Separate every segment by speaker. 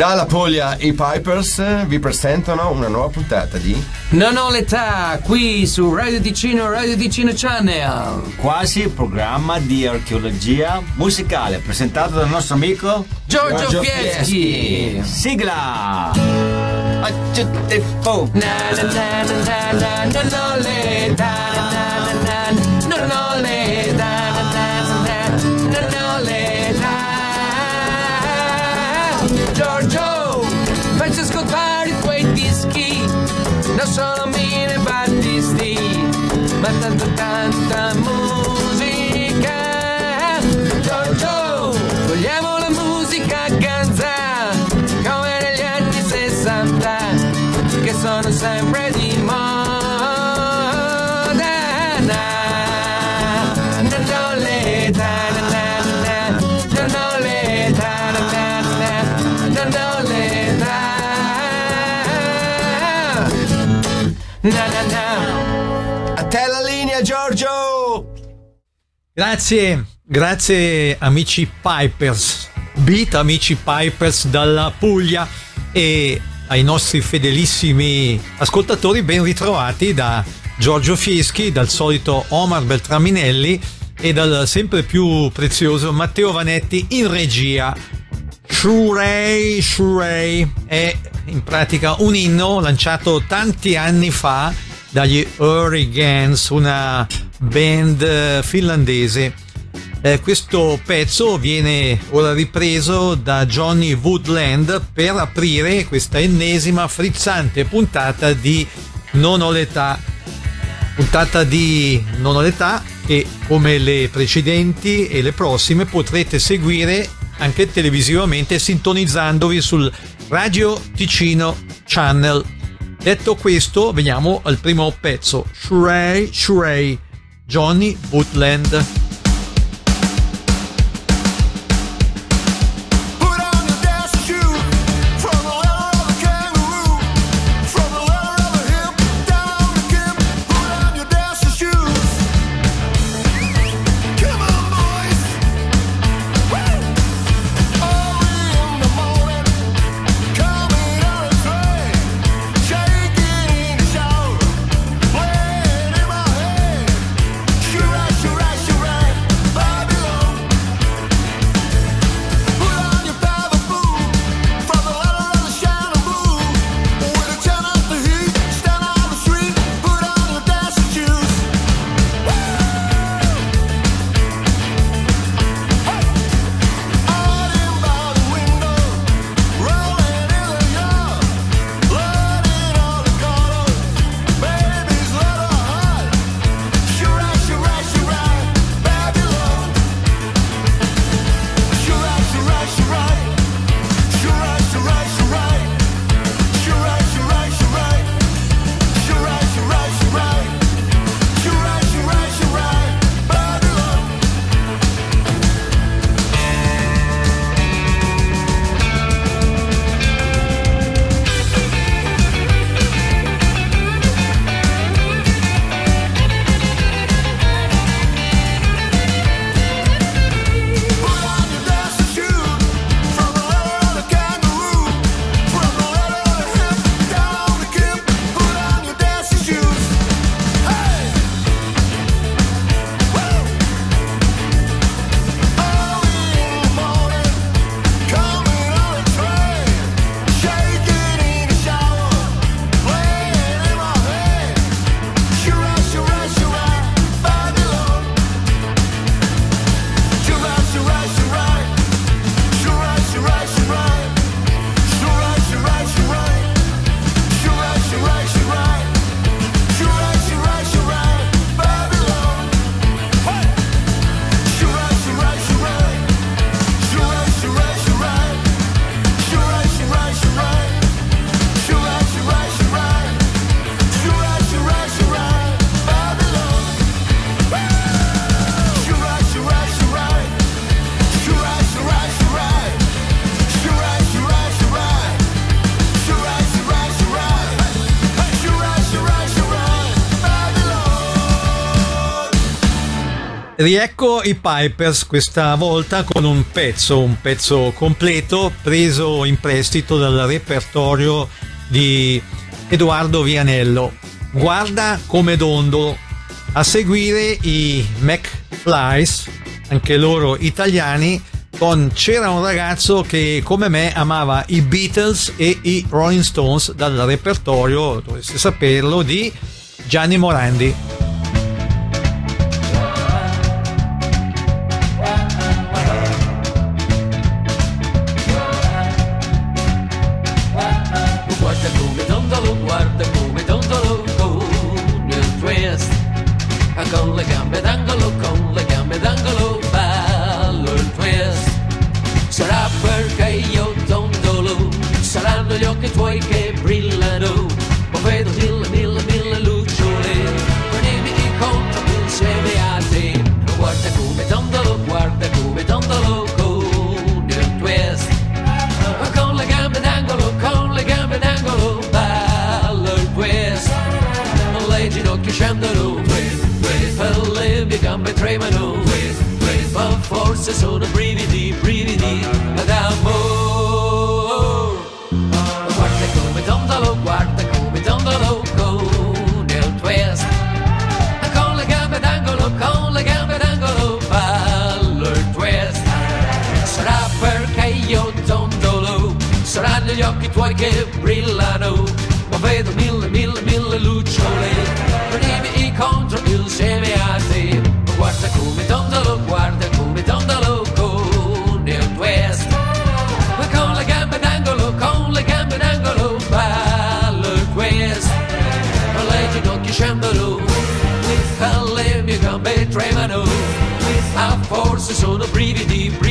Speaker 1: Dalla Puglia i Pipers vi presentano una nuova puntata di
Speaker 2: Non ho l'età, qui su Radio Ticino, Radio Ticino Channel.
Speaker 3: Quasi programma di archeologia musicale presentato dal nostro amico
Speaker 2: Giorgio,
Speaker 1: Giorgio
Speaker 2: Fieschi.
Speaker 3: Sigla!
Speaker 2: Na na, non ho l'età, ma tanto tanta musica.
Speaker 4: Grazie, grazie amici Pipers, beat amici Pipers dalla Puglia. E ai nostri fedelissimi ascoltatori ben ritrovati da Giorgio Fieschi, dal solito Omar Beltraminelli e dal sempre più prezioso Matteo Vanetti in regia. Shurei Shurei. È in pratica un inno lanciato tanti anni fa dagli Hurricanes, una band eh, finlandese. Eh, questo pezzo viene ora ripreso da Johnny Woodland per aprire questa ennesima frizzante puntata di Non ho l'età. Puntata di Non ho l'età che come le precedenti e le prossime potrete seguire anche televisivamente sintonizzandovi sul Radio Ticino Channel. Detto questo, veniamo al primo pezzo. Shrey Shrey, Johnny Woodland. Riecco i Pipers questa volta con un pezzo, un pezzo completo preso in prestito dal repertorio di Edoardo Vianello. Guarda come dondo. A seguire i McFlies, anche loro italiani, con C'era un ragazzo che come me amava i Beatles e i Rolling Stones dal repertorio, dovreste saperlo, di Gianni Morandi.
Speaker 5: Kan bättre än man nu Av force sono brividi, brividi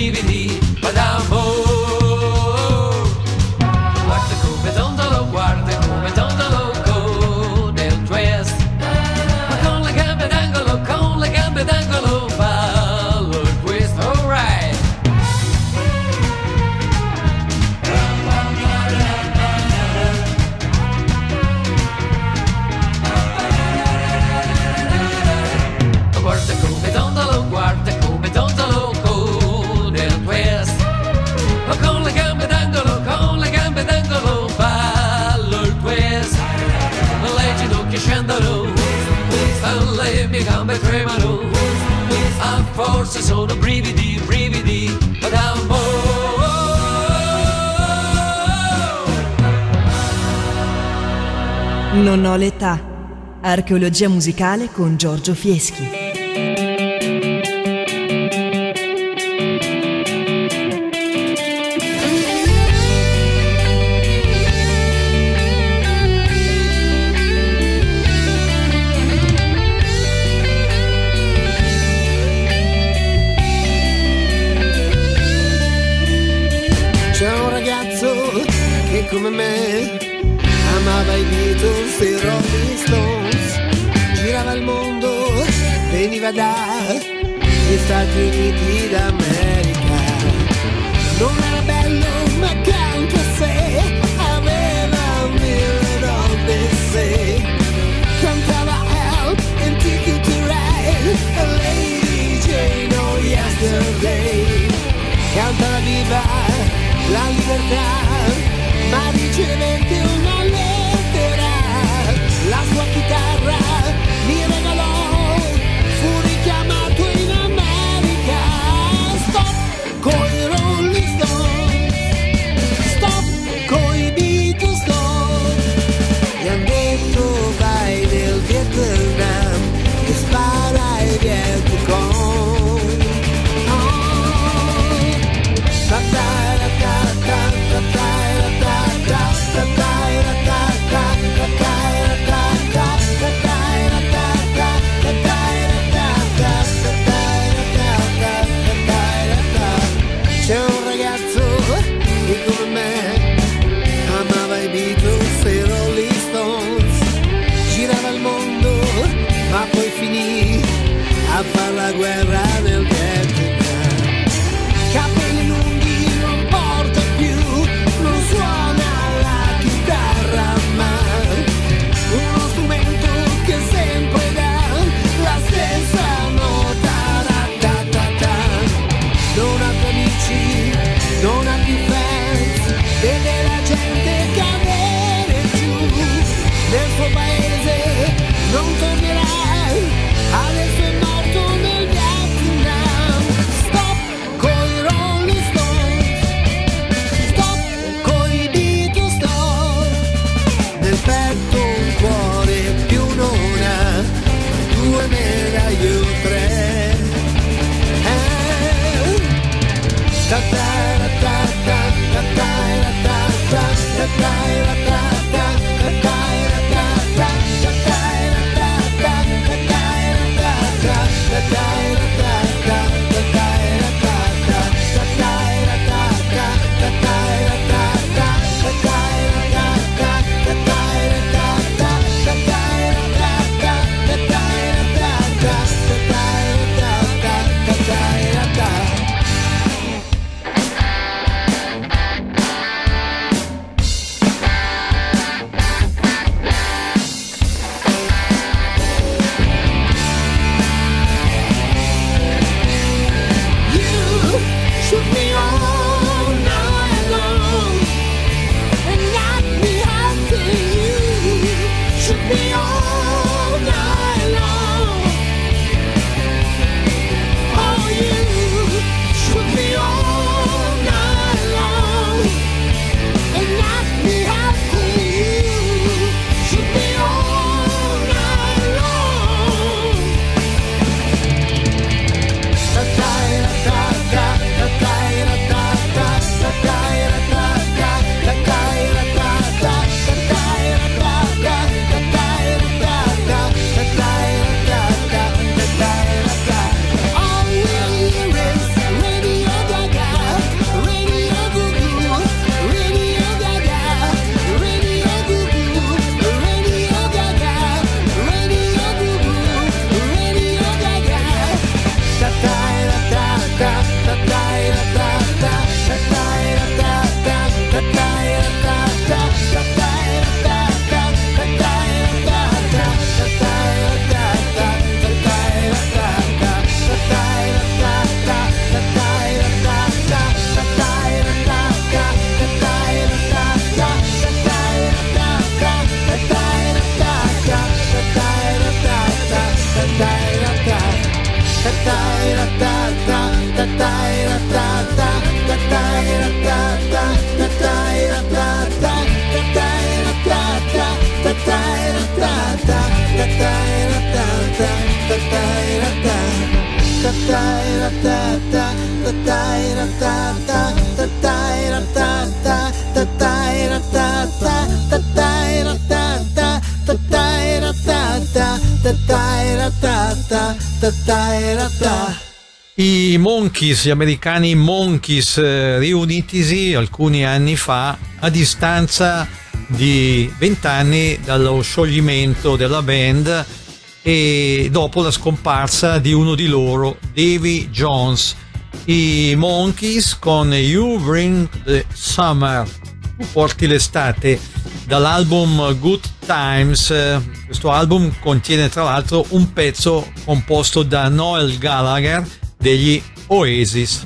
Speaker 6: Terminò l'età. Archeologia musicale con Giorgio Fieschi.
Speaker 4: Monkeys, gli americani Monkeys eh, riunitisi alcuni anni fa a distanza di vent'anni dallo scioglimento della band e dopo la scomparsa di uno di loro, Davy Jones. I Monkeys con You Bring the Summer, tu porti l'estate, dall'album Good Times. Questo album contiene tra l'altro un pezzo composto da Noel Gallagher degli Oasis.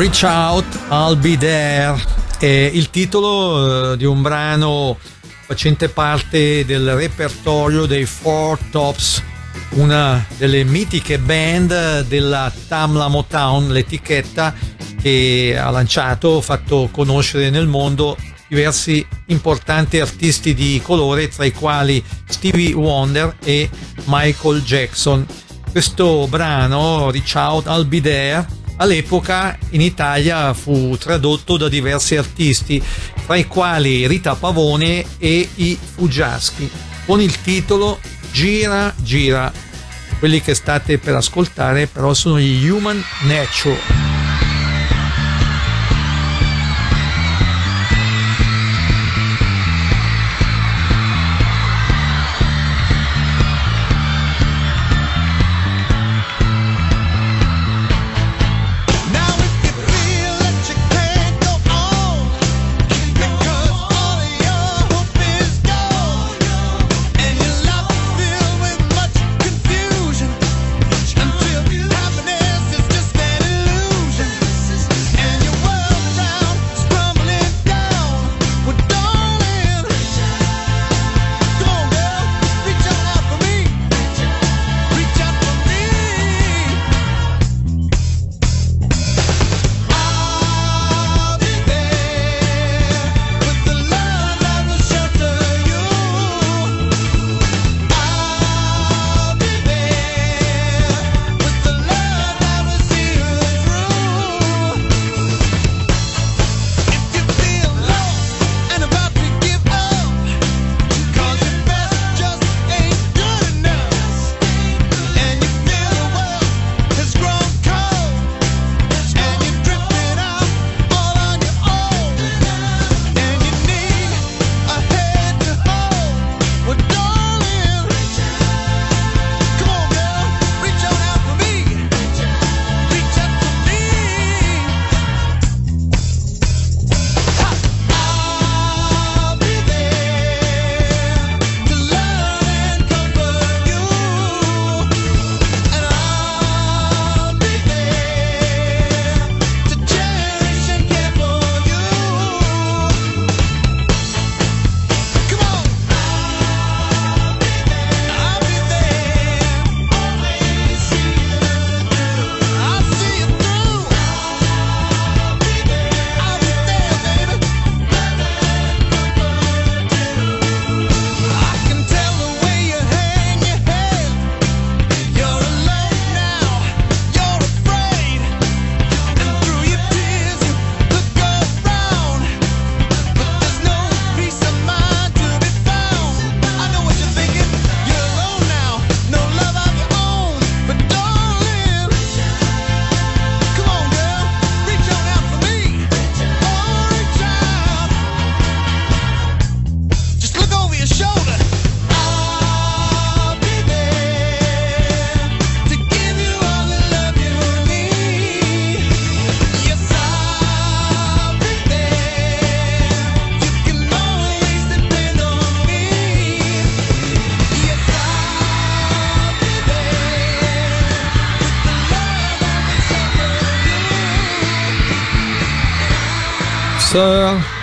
Speaker 4: Reach Out, I'll Be There è il titolo eh, di un brano facente parte del repertorio dei Four Tops, una delle mitiche band della Tamla Motown, l'etichetta che ha lanciato, fatto conoscere nel mondo diversi importanti artisti di colore, tra i quali Stevie Wonder e Michael Jackson. Questo brano, Reach Out, I'll Be There, all'epoca in Italia fu tradotto da diversi artisti, tra i quali Rita Pavone e i Fuggiaschi, con il titolo Gira, gira. Quelli che state per ascoltare però sono gli Human Nature.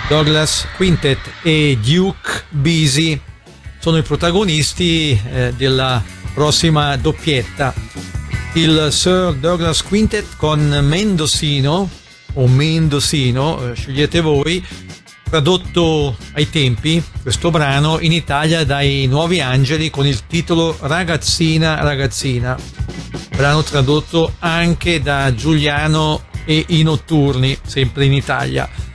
Speaker 4: Douglas Quintet e Duke Beasy sono i protagonisti eh, della prossima doppietta. Il Sir Douglas Quintet con Mendocino, o Mendocino, eh, scegliete voi, tradotto ai tempi questo brano in Italia dai Nuovi Angeli con il titolo Ragazzina Ragazzina, brano tradotto anche da Giuliano e i Notturni, sempre in Italia.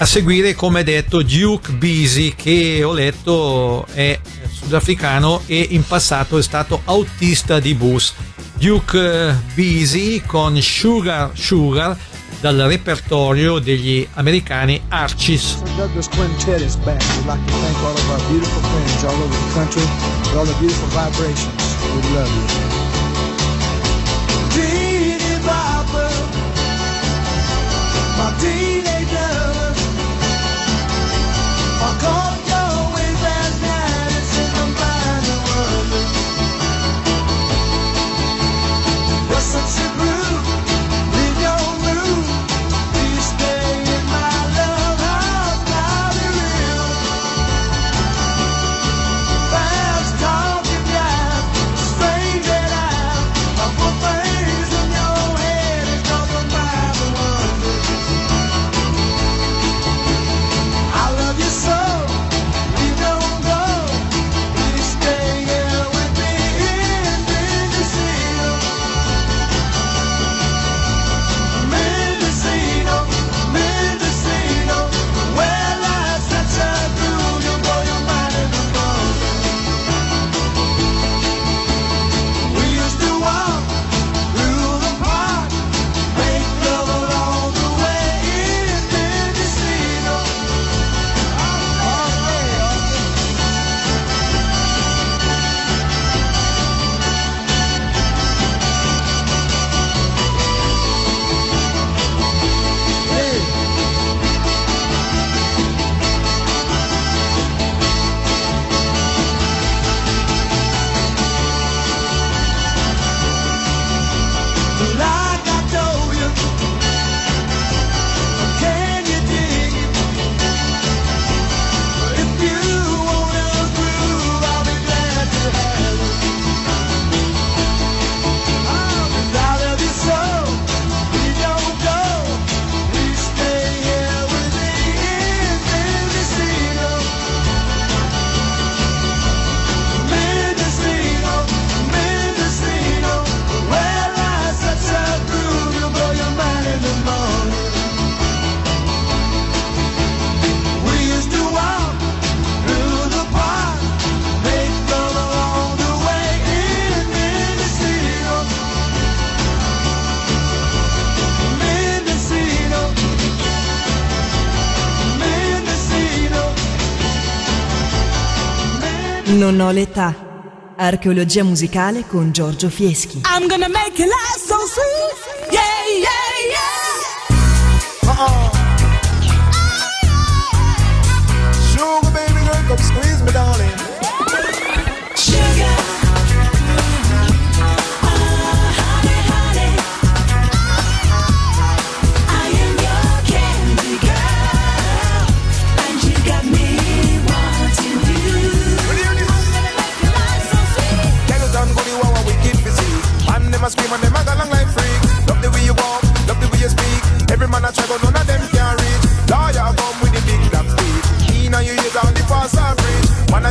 Speaker 4: A seguire, come detto, Duke Beasy che ho letto è sudafricano e in passato è stato autista di bus. Duke eh, Beasy con Sugar Sugar dal repertorio degli americani
Speaker 7: Archis. We love you.
Speaker 8: Non l'età. Archeologia musicale con Giorgio Fieschi.
Speaker 9: I'm gonna make it last so sweet. Yeah, yeah, yeah. Uh-oh.
Speaker 7: Sugar baby girl, come squeeze me, darling.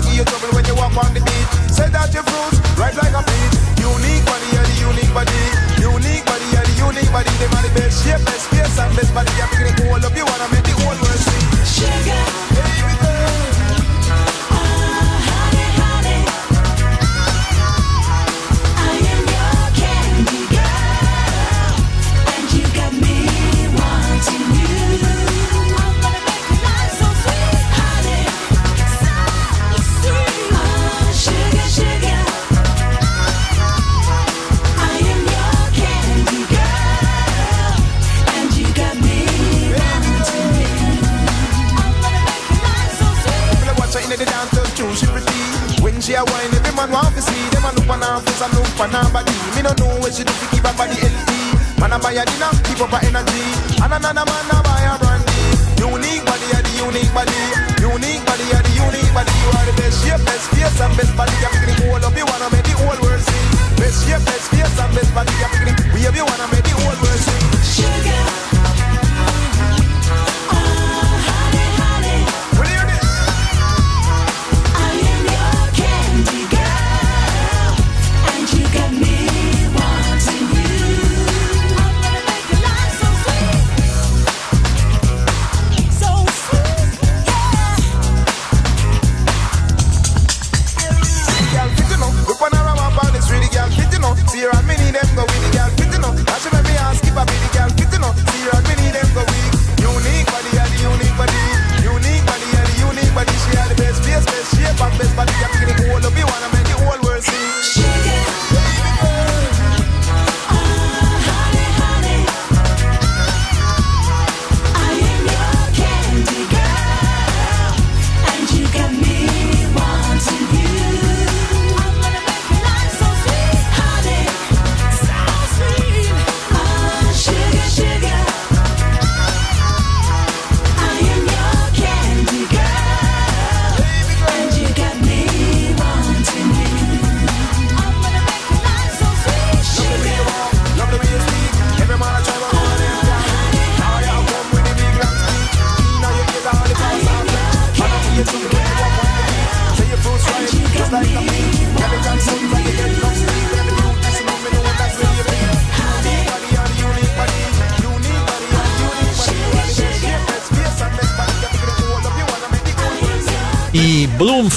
Speaker 9: see you
Speaker 7: trouble when you walk on the beat. Say that you fruits right like a beat. Unique body, yeah, the unique body. Unique body, yeah, the unique body. The body best shape, best face, and best body.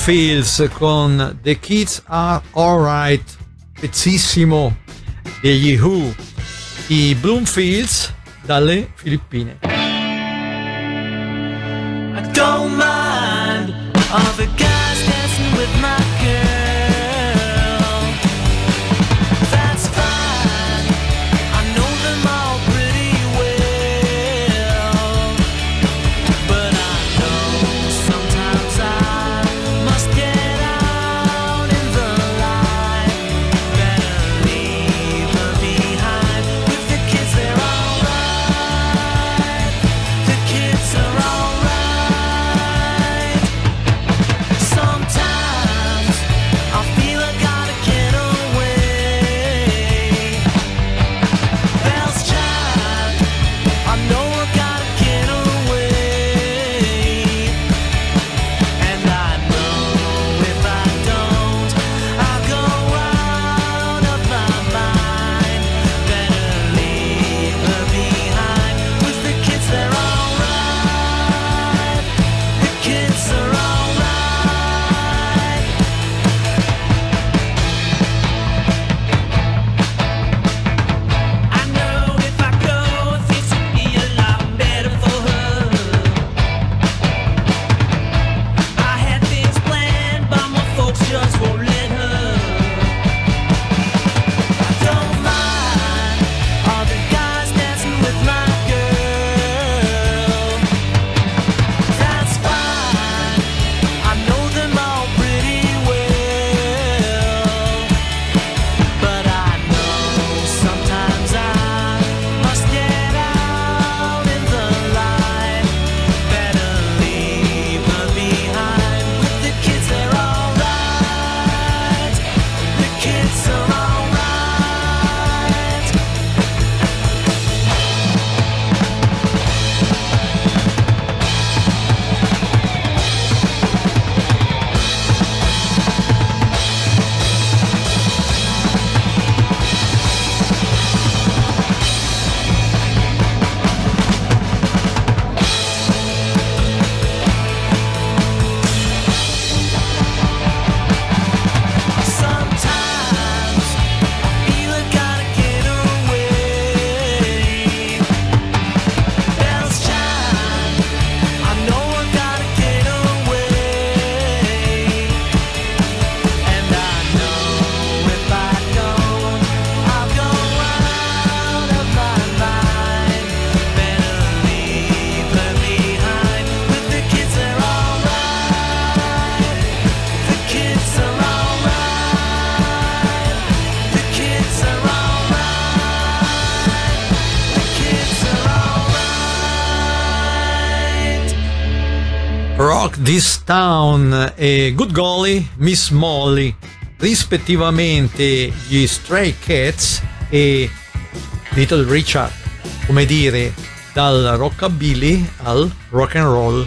Speaker 4: Fields con The Kids Are Alright, pezzissimo degli Who, i Bloomfields dalle Filippine.
Speaker 10: I don't mind all the guys dancing with my
Speaker 11: This Town e Good Golly Miss Molly, rispettivamente gli Stray Cats e Little Richard, come dire, dal rockabilly al rock and roll.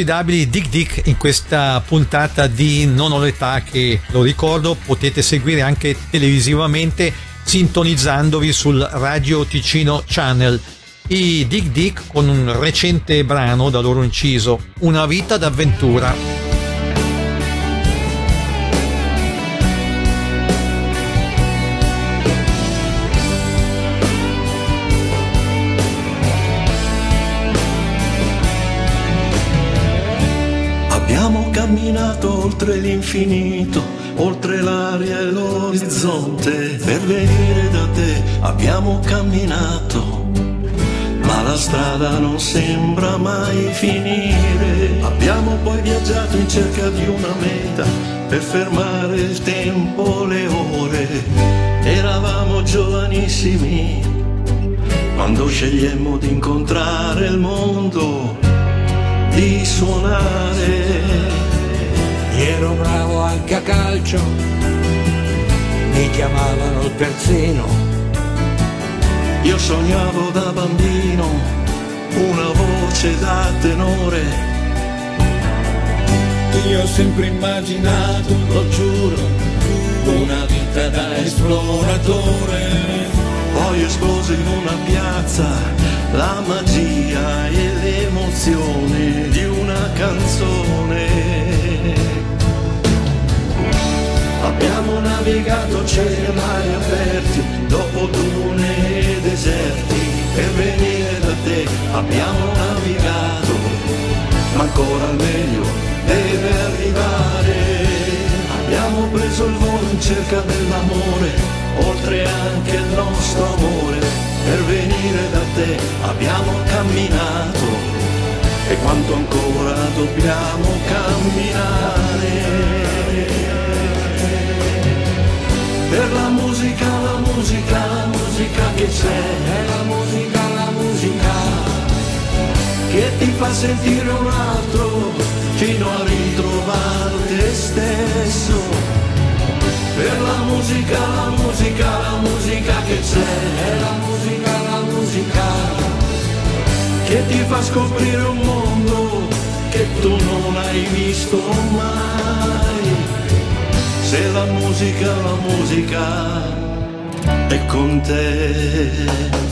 Speaker 4: Inossidabili Dick Dick in questa puntata di Non ho l'età che, lo ricordo, potete seguire anche televisivamente sintonizzandovi sul Radio Ticino Channel. I Dick Dick con un recente brano da loro inciso, Una vita d'avventura.
Speaker 12: Oltre l'infinito, oltre l'aria e l'orizzonte, per venire da te abbiamo camminato, ma la strada non sembra mai finire. Abbiamo poi viaggiato in cerca di una meta, per fermare il tempo, le ore. Eravamo giovanissimi, quando scegliemmo di incontrare il mondo di suonare.
Speaker 13: Ero bravo anche a calcio, mi chiamavano il terzino.
Speaker 12: Io sognavo da bambino una voce da tenore.
Speaker 10: Io ho sempre immaginato, lo giuro, una vita da esploratore.
Speaker 12: Poi esplose in una piazza la magia e l'emozione di una canzone. Abbiamo navigato cieli e mari aperti, dopo dune e deserti, per venire da te abbiamo navigato, ma ancora il meglio deve arrivare. Abbiamo preso il volo in cerca dell'amore, oltre anche il nostro amore, per venire da te abbiamo camminato e quanto ancora dobbiamo camminare. Per la musica, la musica, la musica che c'è, è la musica, la musica che ti fa sentire un altro fino a ritrovare te stesso. Per la musica, la musica, la musica che c'è, è la musica, la musica che ti fa scoprire un mondo che tu non hai visto mai. Se la musica, la musica è con te.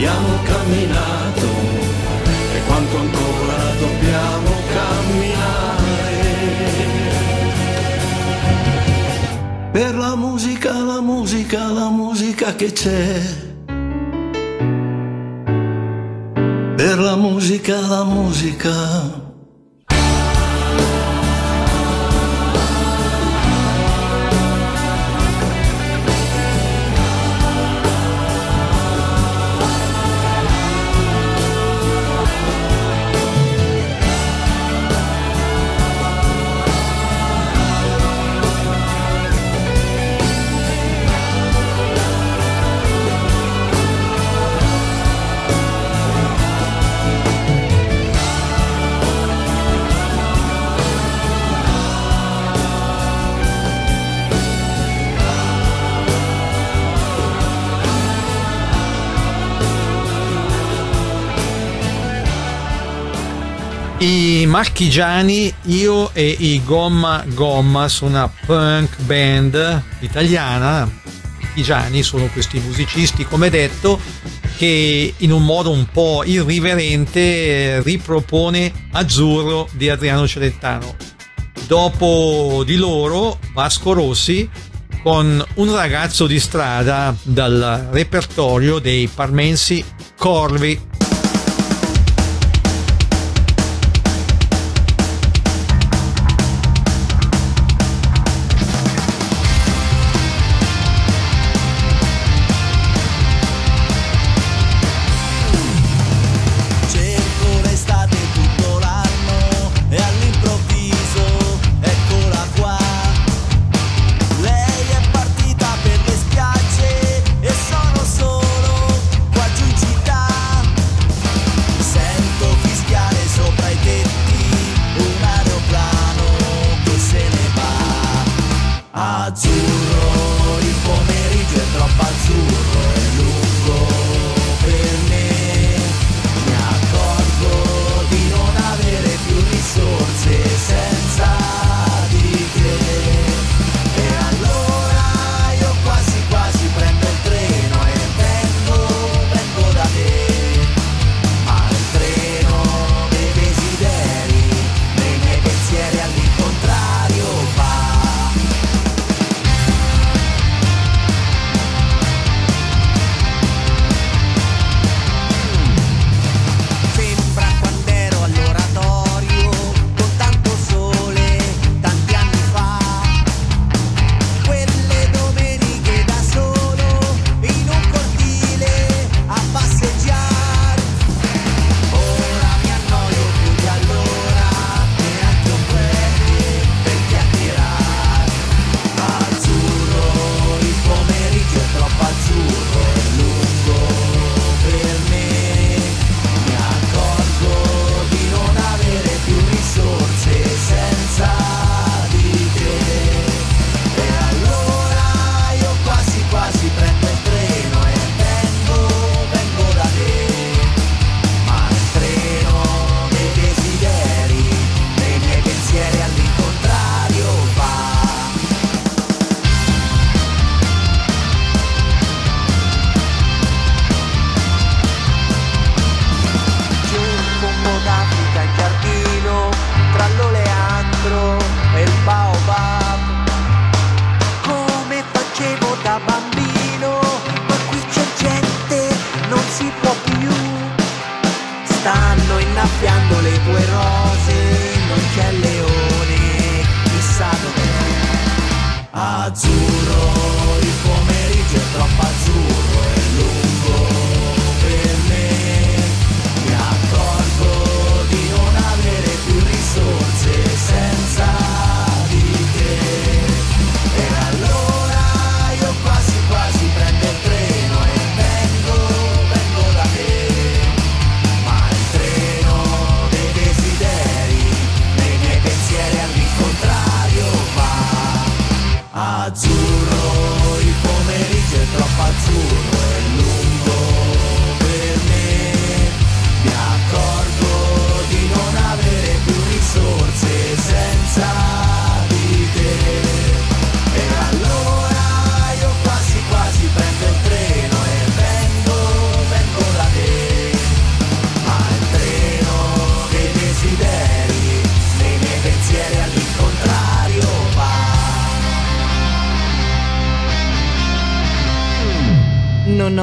Speaker 12: Abbiamo camminato e quanto ancora dobbiamo camminare. Per la musica, la musica, la musica che c'è. Per la musica, la musica.
Speaker 4: Marchigiani, io e i Gomma Gomma sono una punk band italiana. Marchigiani sono questi musicisti, come detto, che in un modo un po' irriverente eh, ripropone Azzurro di Adriano Celentano. Dopo di loro, Vasco Rossi con un ragazzo di strada dal repertorio dei parmensi Corvi.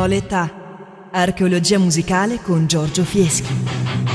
Speaker 8: Proletà. Archeologia musicale con Giorgio Fieschi.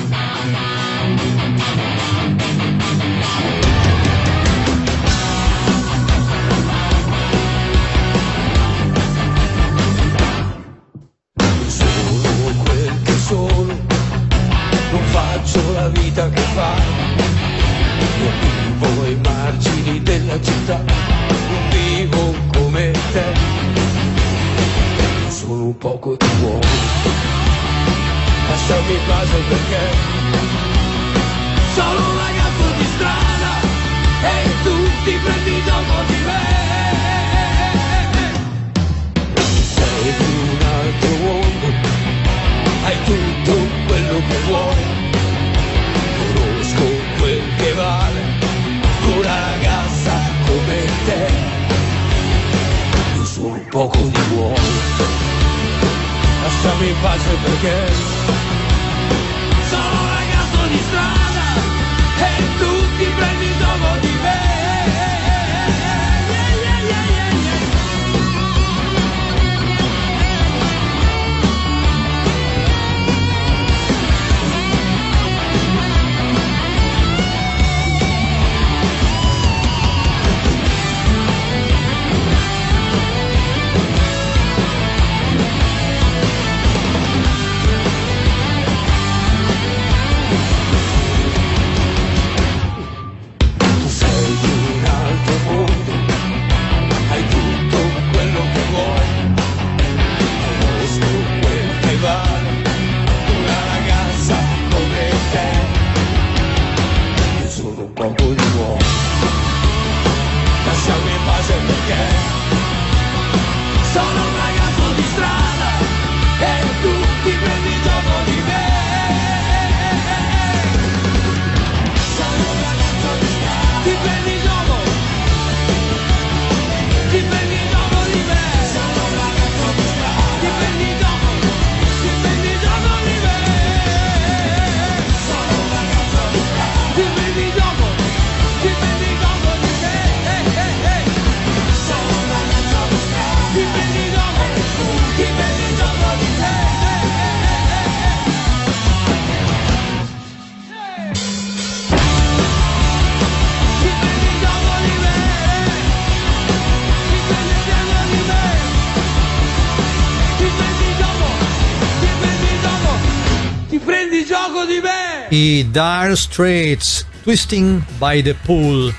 Speaker 14: i Dire Straits Twisting by the Pool,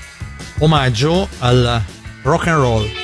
Speaker 14: omaggio al rock and roll.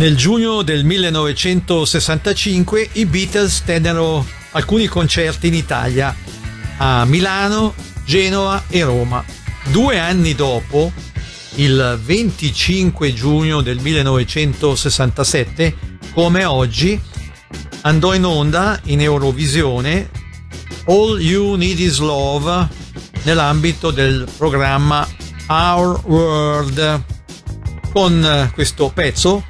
Speaker 10: Nel giugno del 1965 i Beatles tennero alcuni concerti in Italia, a Milano, Genova e Roma. Due anni dopo, il 25 giugno del 1967, come oggi, andò in onda in Eurovisione All You Need Is Love nell'ambito del programma Our World. Con eh, questo pezzo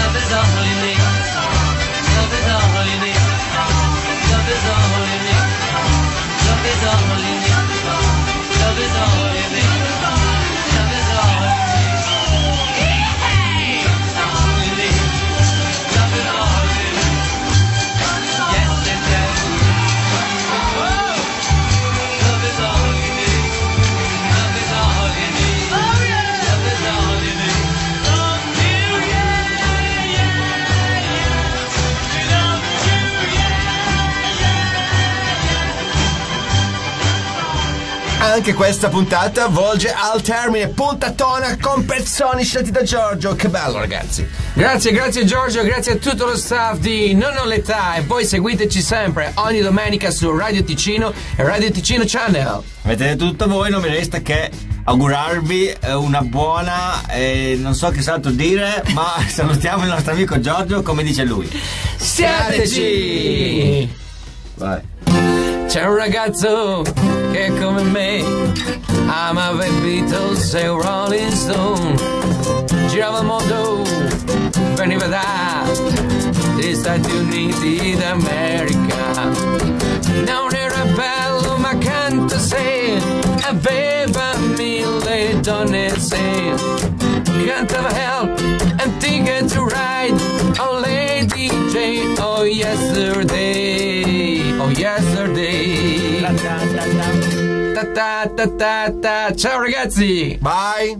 Speaker 15: Love is all a need.
Speaker 14: Anche questa puntata volge al termine puntatona con pezzoni scelti da Giorgio. Che bello, ragazzi.
Speaker 2: Grazie, grazie Giorgio, grazie a tutto lo staff di Non ho l'età e poi seguiteci sempre ogni domenica su Radio Ticino e Radio Ticino Channel.
Speaker 3: Avete detto tutto voi, non mi resta che augurarvi eh, una buona, eh, non so che salto dire, ma salutiamo il nostro amico Giorgio come dice lui.
Speaker 2: Siateci!
Speaker 3: Vai.
Speaker 2: Un ragazzo che come me ama i Beatles e Rolling Stone. Girava il mondo, veniva dagli Stati Uniti d'America. Non era bello ma canta se aveva mille donne se cantava help and ticket to ride oh lady J oh yesterday oh yesterday. Ta ta ta ta ta. Ciao ragazzi.
Speaker 3: Bye.